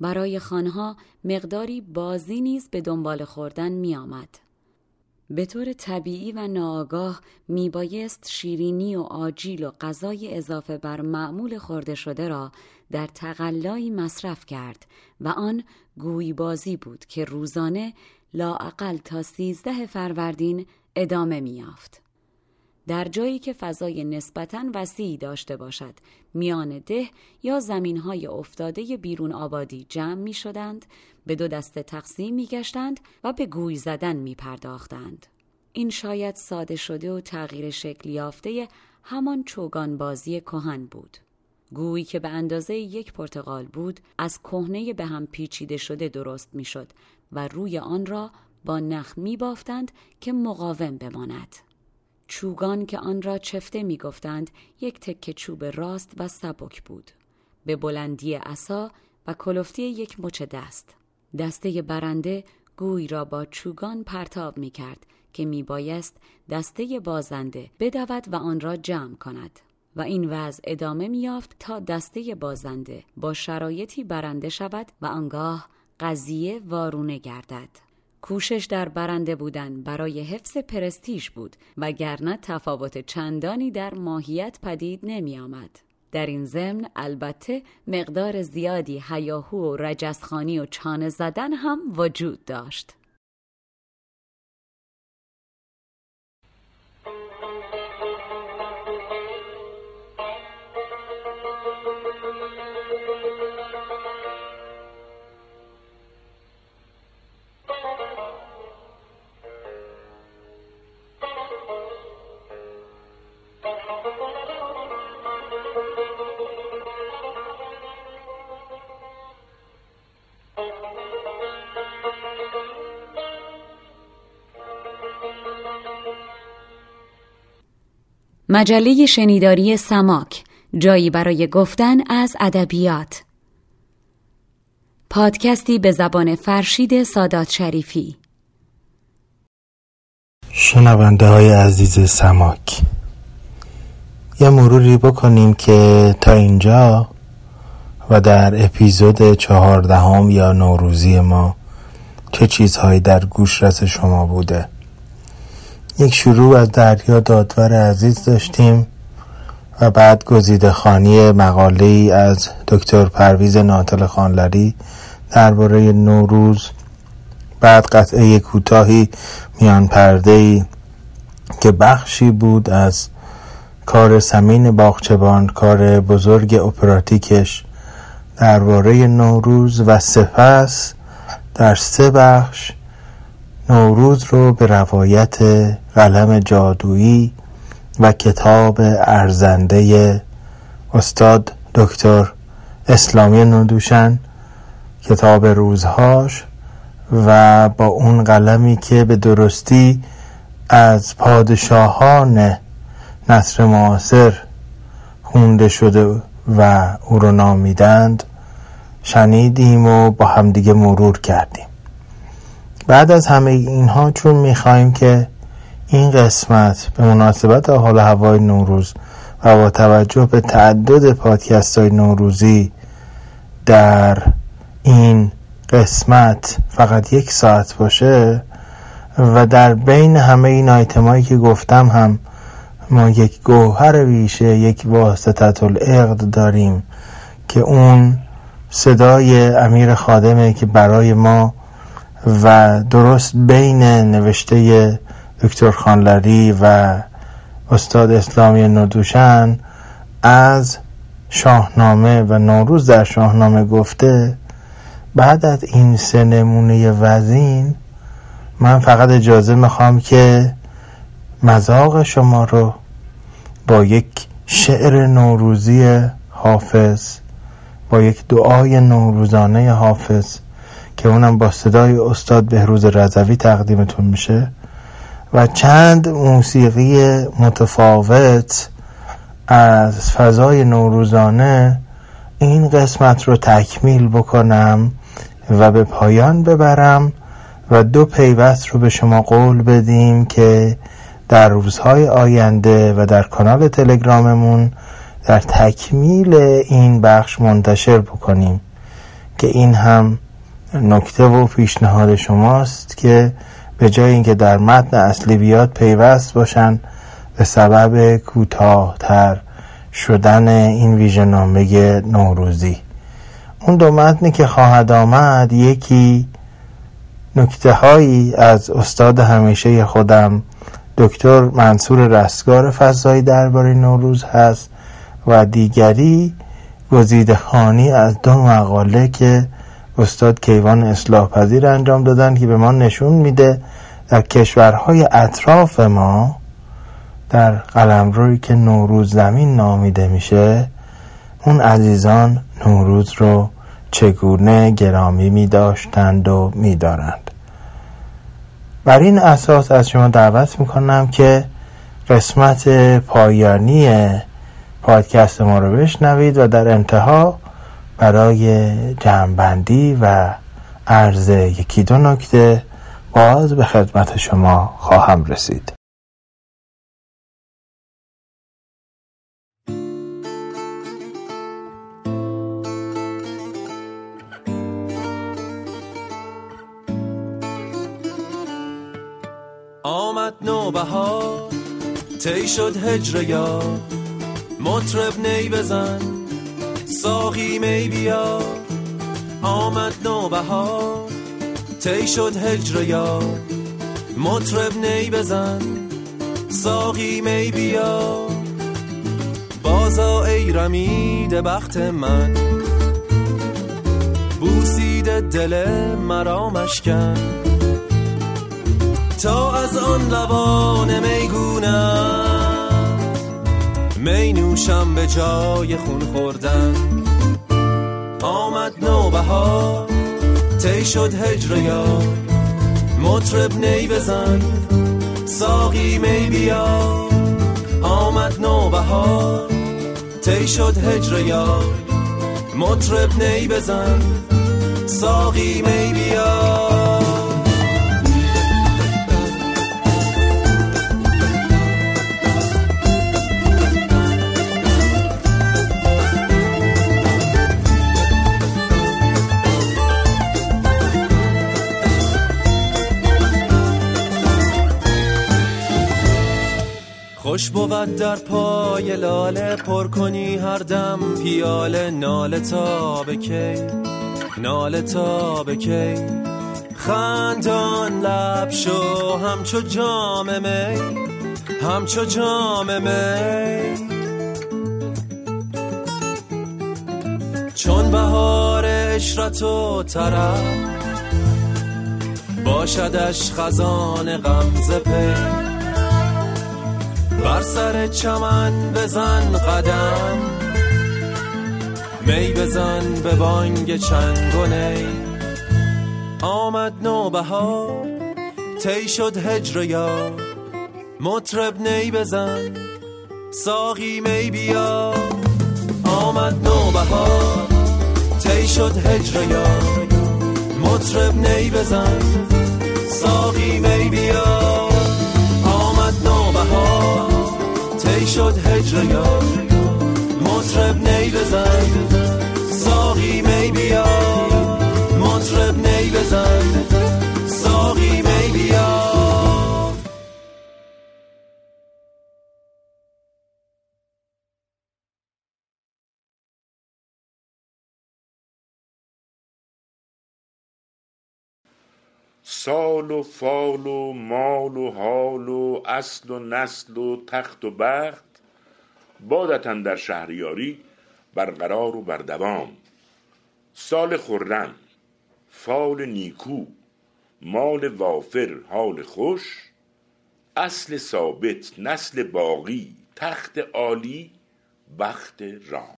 برای خانها مقداری بازی نیز به دنبال خوردن می آمد. به طور طبیعی و ناآگاه بایست شیرینی و آجیل و غذای اضافه بر معمول خورده شده را در تقلایی مصرف کرد و آن گوی بازی بود که روزانه لااقل تا سیزده فروردین ادامه میافت. در جایی که فضای نسبتاً وسیعی داشته باشد میان ده یا زمینهای افتاده بیرون آبادی جمع می شدند به دو دسته تقسیم می گشتند و به گوی زدن می پرداختند. این شاید ساده شده و تغییر شکل یافته همان چوگان بازی کهن بود. گویی که به اندازه یک پرتغال بود از کهنه به هم پیچیده شده درست می‌شد و روی آن را با نخ می بافتند که مقاوم بماند. چوگان که آن را چفته می گفتند یک تکه چوب راست و سبک بود. به بلندی عصا و کلفتی یک مچ دست. دسته برنده گوی را با چوگان پرتاب می کرد که می بایست دسته بازنده بدود و آن را جمع کند. و این وضع ادامه میافت تا دسته بازنده با شرایطی برنده شود و آنگاه قضیه وارونه گردد. کوشش در برنده بودن برای حفظ پرستیش بود وگرنه تفاوت چندانی در ماهیت پدید نمی آمد. در این ضمن البته مقدار زیادی هیاهو و رجزخانی و چانه زدن هم وجود داشت. مجله شنیداری سماک جایی برای گفتن از ادبیات. پادکستی به زبان فرشید سادات شریفی. شنونده های عزیز سماک یه مروری بکنیم که تا اینجا و در اپیزود چهاردهم یا نوروزی ما چه چیزهایی در گوش رس شما بوده. یک شروع از دریا دادور عزیز داشتیم و بعد گزیده خانی مقاله ای از دکتر پرویز ناطل خانلری درباره نوروز بعد قطعه کوتاهی میان پرده ای که بخشی بود از کار سمین باغچبان کار بزرگ اپراتیکش. درباره نوروز و سپس در سه بخش نوروز رو به روایت قلم جادویی و کتاب ارزنده استاد دکتر اسلامی ندوشن کتاب روزهاش و با اون قلمی که به درستی از پادشاهان نصر معاصر خونده شده و او رو نامیدند شنیدیم و با همدیگه مرور کردیم. بعد از همه اینها چون می‌خواهیم که این قسمت به مناسبت حال هوای نوروز و با توجه به تعدد پادکست های نوروزی در این قسمت فقط یک ساعت باشه و در بین همه این آیتمایی که گفتم هم ما یک گوهر ویشه یک واسطت العقد داریم که اون صدای امیر خادمه که برای ما و درست بین نوشته دکتر خانلری و استاد اسلامی ندوشن از شاهنامه و نوروز در شاهنامه گفته بعد از این سه نمونه وزین من فقط اجازه می‌خوام که مذاق شما رو با یک شعر نوروزی حافظ با یک دعای نوروزانه حافظ که اونم با صدای استاد بهروز رضوی تقدیمتون میشه و چند موسیقی متفاوت از فضای نوروزانه این قسمت رو تکمیل بکنم و به پایان ببرم و دو پیوست رو به شما قول بدیم که در روزهای آینده و در کانال تلگراممون در تکمیل این بخش منتشر بکنیم که این هم نکته و پیشنهاد شماست که به جای اینکه در متن اصلی بیاد پیوست باشن به سبب کوتاهتر شدن این ویژنامه نوروزی. اون دو متنی که خواهد آمد یکی نکته هایی از استاد همیشه خودم دکتر منصور رستگار فضایی درباره نوروز هست و دیگری گزیده خانی از دو مقاله که استاد کیوان اصلاح پذیر انجام دادن که به ما نشون میده در کشورهای اطراف ما در قلمروی که نوروز زمین نامیده میشه اون عزیزان نوروز رو چگونه گرامی می داشتند و می دارند بر این اساس از شما دعوت می کنم که قسمت پایانی پادکست ما رو بشنوید و در انتها برای جمعبندی و عرض یکی دو نکته باز به خدمت شما خواهم رسید. آمد نوبهار تی شد هجر یا مطرب نی بزن ساقی می بیا. آمد نوبهار. تی شد هجر یا مطرب نی بزن. ساقی می بیا. بازا ای رمید بخت من. بوسید دل مرا مشکن. تا از آن لبان میگونم. می نوشم به جای خون خوردن. آمد نوبهار تی شد هجر یا مطرب نی بزن ساقی می بیا. آمد نوبهار تی شد هجر یا مطرب نی بزن ساقی می بیا. خوش بود در پای لاله پر کنی هر دم پیاله. ناله تا کی؟ ناله تا کی؟ خندان لب شو همچو جام می. همچو جام می. چون بهار اشرت و طرف باشدش خزان غمزه پی. بر سر چمن بزن قدم. می بزن به بانگ چنگ و نی. آمد نوبهار تی شد هجر یا مطرب نی بزن ساقی می بیا. آمد نوبهار تی شد هجر یا مطرب نی بزن ساقی می بیا. تی شد هجر یا مطرب نی بزن. ساقی می بیا. مطرب نی بزن. ساقی می بیا. سال و فال و مال و حال و اصل و نسل و تخت و بخت بادتن در شهریاری برقرار و بردوام. سال خرم فال نیکو مال وافر حال خوش اصل ثابت نسل باقی تخت عالی بخت رام.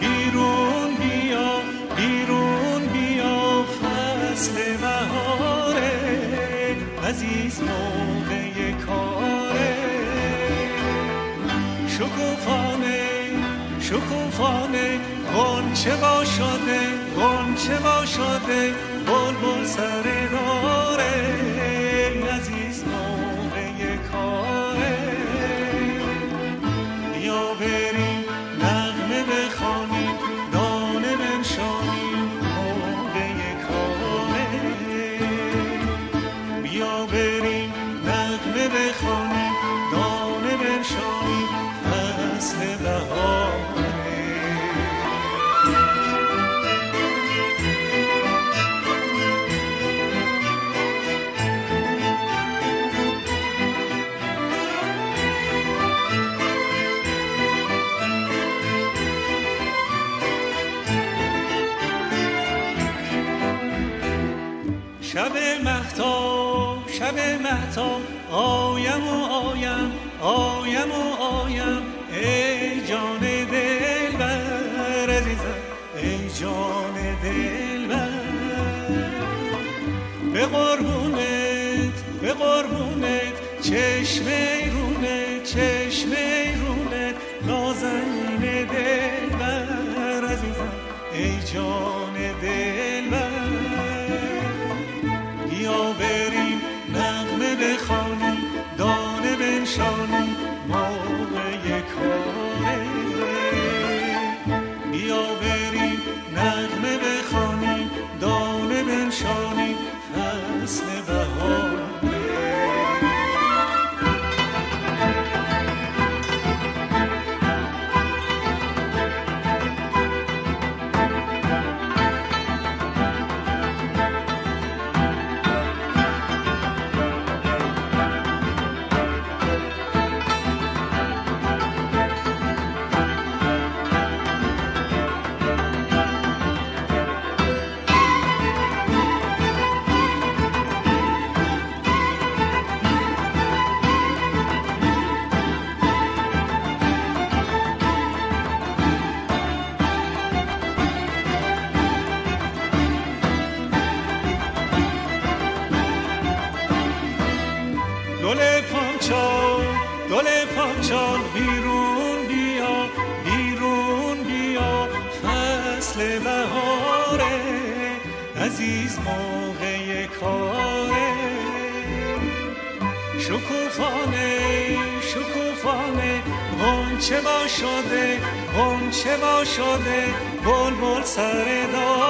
بیرون بیا بیرون بیا. فصل بهاره. عزیز موقع کاره. شکوفانه شکوفانه. گنچه با شده گنچه با شده بلبل سر داره شب مهتاب آیم و آیم آیم و آیم. ای جان دل بر عزیزم ای جان دل بر به قربونت به قربونت چشم رونه چشم رونه نازنین دل بر عزیزم ای جان غنچه با شده بل بل سر داره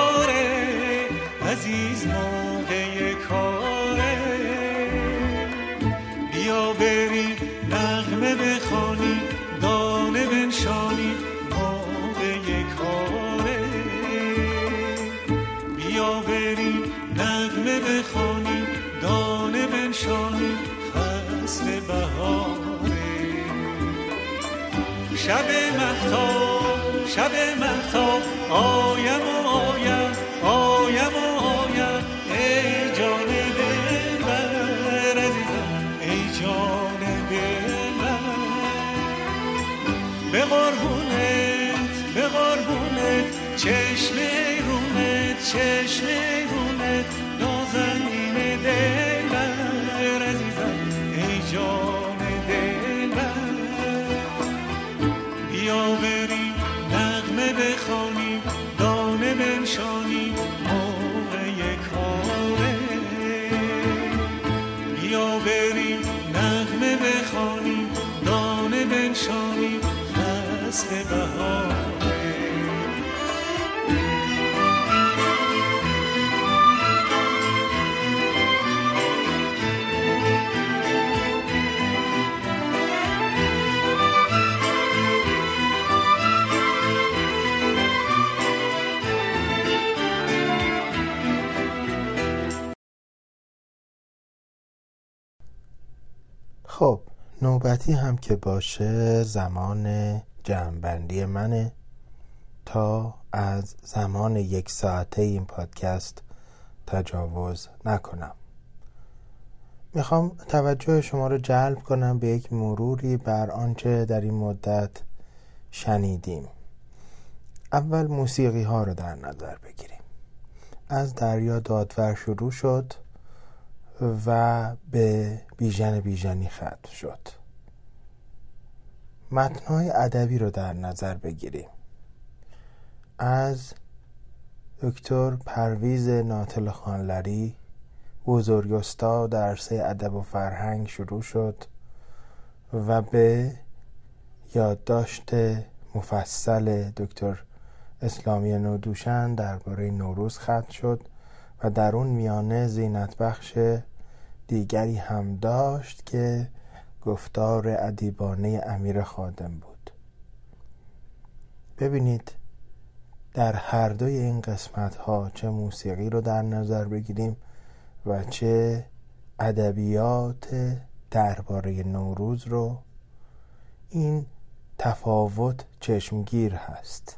چشم رونت نازنین دلبر عزیزم ای جان دلبر بیا بریم نغمه بخوانیم دانه بنشانیم موقع کاره. نوبتی هم که باشه زمان جمعبندی منه. تا از زمان یک ساعته این پادکست تجاوز نکنم. می‌خوام توجه شما رو جلب کنم به یک مروری بر آنچه در این مدت شنیدیم. اول موسیقی ها رو در نظر بگیریم. از دریا دادور شروع شد و به بیژن بیژنی ختم شد. متنهای ادبی رو در نظر بگیریم. از دکتر پرویز ناتل خانلری بزرگ استاد عرصه ادب و فرهنگ شروع شد و به یادداشت مفصل دکتر اسلامی نودوشن درباره نوروز ختم شد و در اون میانه زینت بخش دیگری هم داشت که گفتار ادیبانه امیر خادم بود. ببینید در هر دوی این قسمت ها چه موسیقی رو در نظر بگیریم و چه ادبیات درباره نوروز رو این تفاوت چشمگیر هست.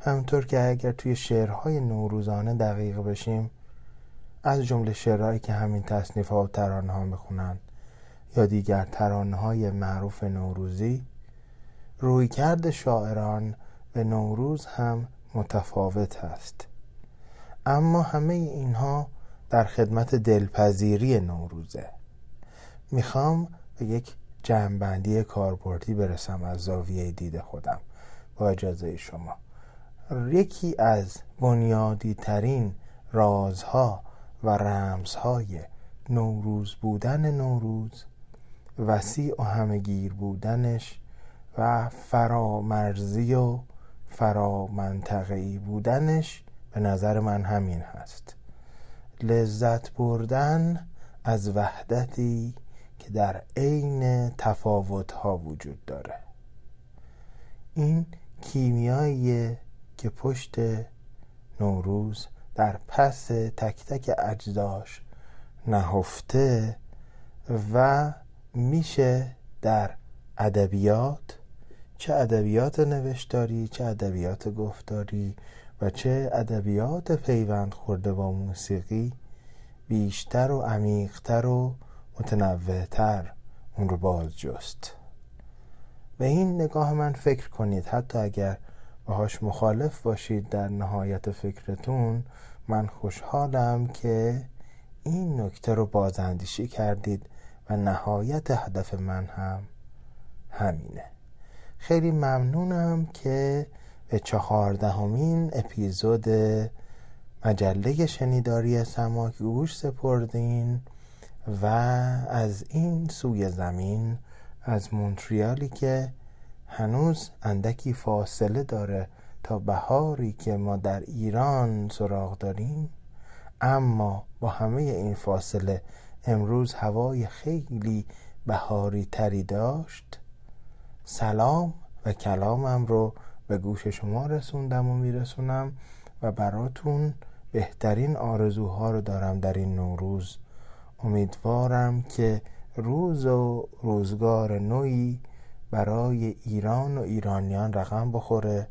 همطور که اگر توی شعرهای نوروزانه دقیق بشیم از جمله شعرهایی که همین تصنیف ها و ترانه ها می‌خونن یا دیگر ترانه های معروف نوروزی رویکرد شاعران به نوروز هم متفاوت هست اما همه اینها در خدمت دلپذیری نوروزه. می‌خوام به یک جمعبندی کاربردی برسم از زاویه دید خودم با اجازه شما. یکی از بنیادی ترین رازها و رمزهای نوروز بودن نوروز وسیع و همگیر بودنش و فرامرزی و فرامنطقه‌ای بودنش به نظر من همین هست. لذت بردن از وحدتی که در عین تفاوتها وجود داره. این کیمیایی که پشت نوروز در پس تک تک اجزاش نهفته و میشه در ادبیات؟ چه ادبیات نوشتاری چه ادبیات گفتاری و چه ادبیات پیوند خورده با موسیقی بیشتر و عمیقتر و متنوعتر اون رو باز جست. به این نگاه من فکر کنید. حتی اگر باهاش مخالف باشید در نهایت فکرتون من خوشحالم که این نکته رو بازاندیشی کردید. و نهایت هدف من هم همینه. خیلی ممنونم که به چهاردهمین اپیزود مجله شنیداری سماک گوش سپردین و از این سوی زمین از مونتریالی که هنوز اندکی فاصله داره تا بهاری که ما در ایران سراغ داریم اما با همه این فاصله امروز هوای خیلی بهاری تری داشت. سلام و کلامم رو به گوش شما رسوندم و میرسونم و براتون بهترین آرزوها رو دارم در این نوروز امیدوارم که روز و روزگار نوی برای ایران و ایرانیان رقم بخوره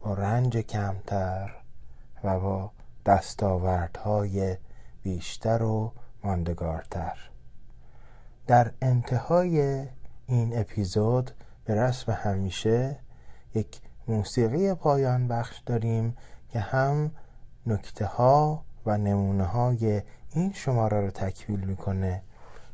با رنج کمتر و با دستاوردهای بیشتر و ماندگارتر. در انتهای این اپیزود به رسم همیشه یک موسیقی پایان بخش داریم که هم نکته ها و نمونه های این شماره رو تکمیل می‌کنه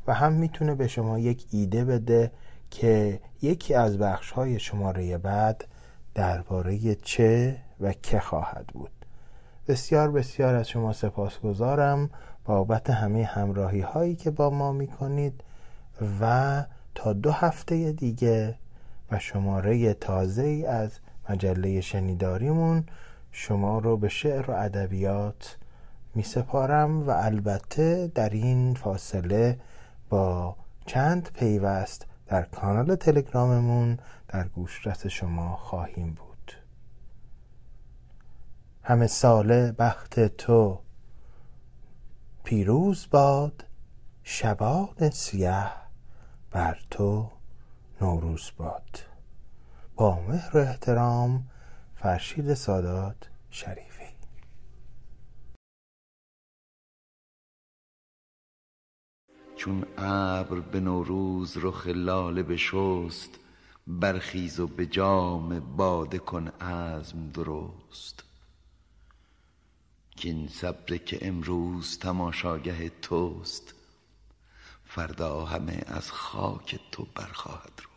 و هم می‌تونه به شما یک ایده بده که یکی از بخش های شماره بعد درباره چه و که خواهد بود. بسیار بسیار از شما سپاسگزارم. بابت همه همراهی هایی که با ما می‌کنید و تا دو هفته دیگه و شماره تازه ای از مجله شنیداریمون شما رو به شعر و ادبیات می سپارم و البته در این فاصله با چند پیوست در کانال تلگراممون در گوشرس شما خواهیم بود. همه ساله بخت تو پیروز باد شبان سیه بر تو نوروز باد. با مهر و احترام فرشید سادات شریفی. چون ابر به نوروز رخ لاله بشست برخیز و به جام باده کن عزم درست. کین صبر که امروز تماشاگه توست فردا همه از خاک تو برخواهد رو.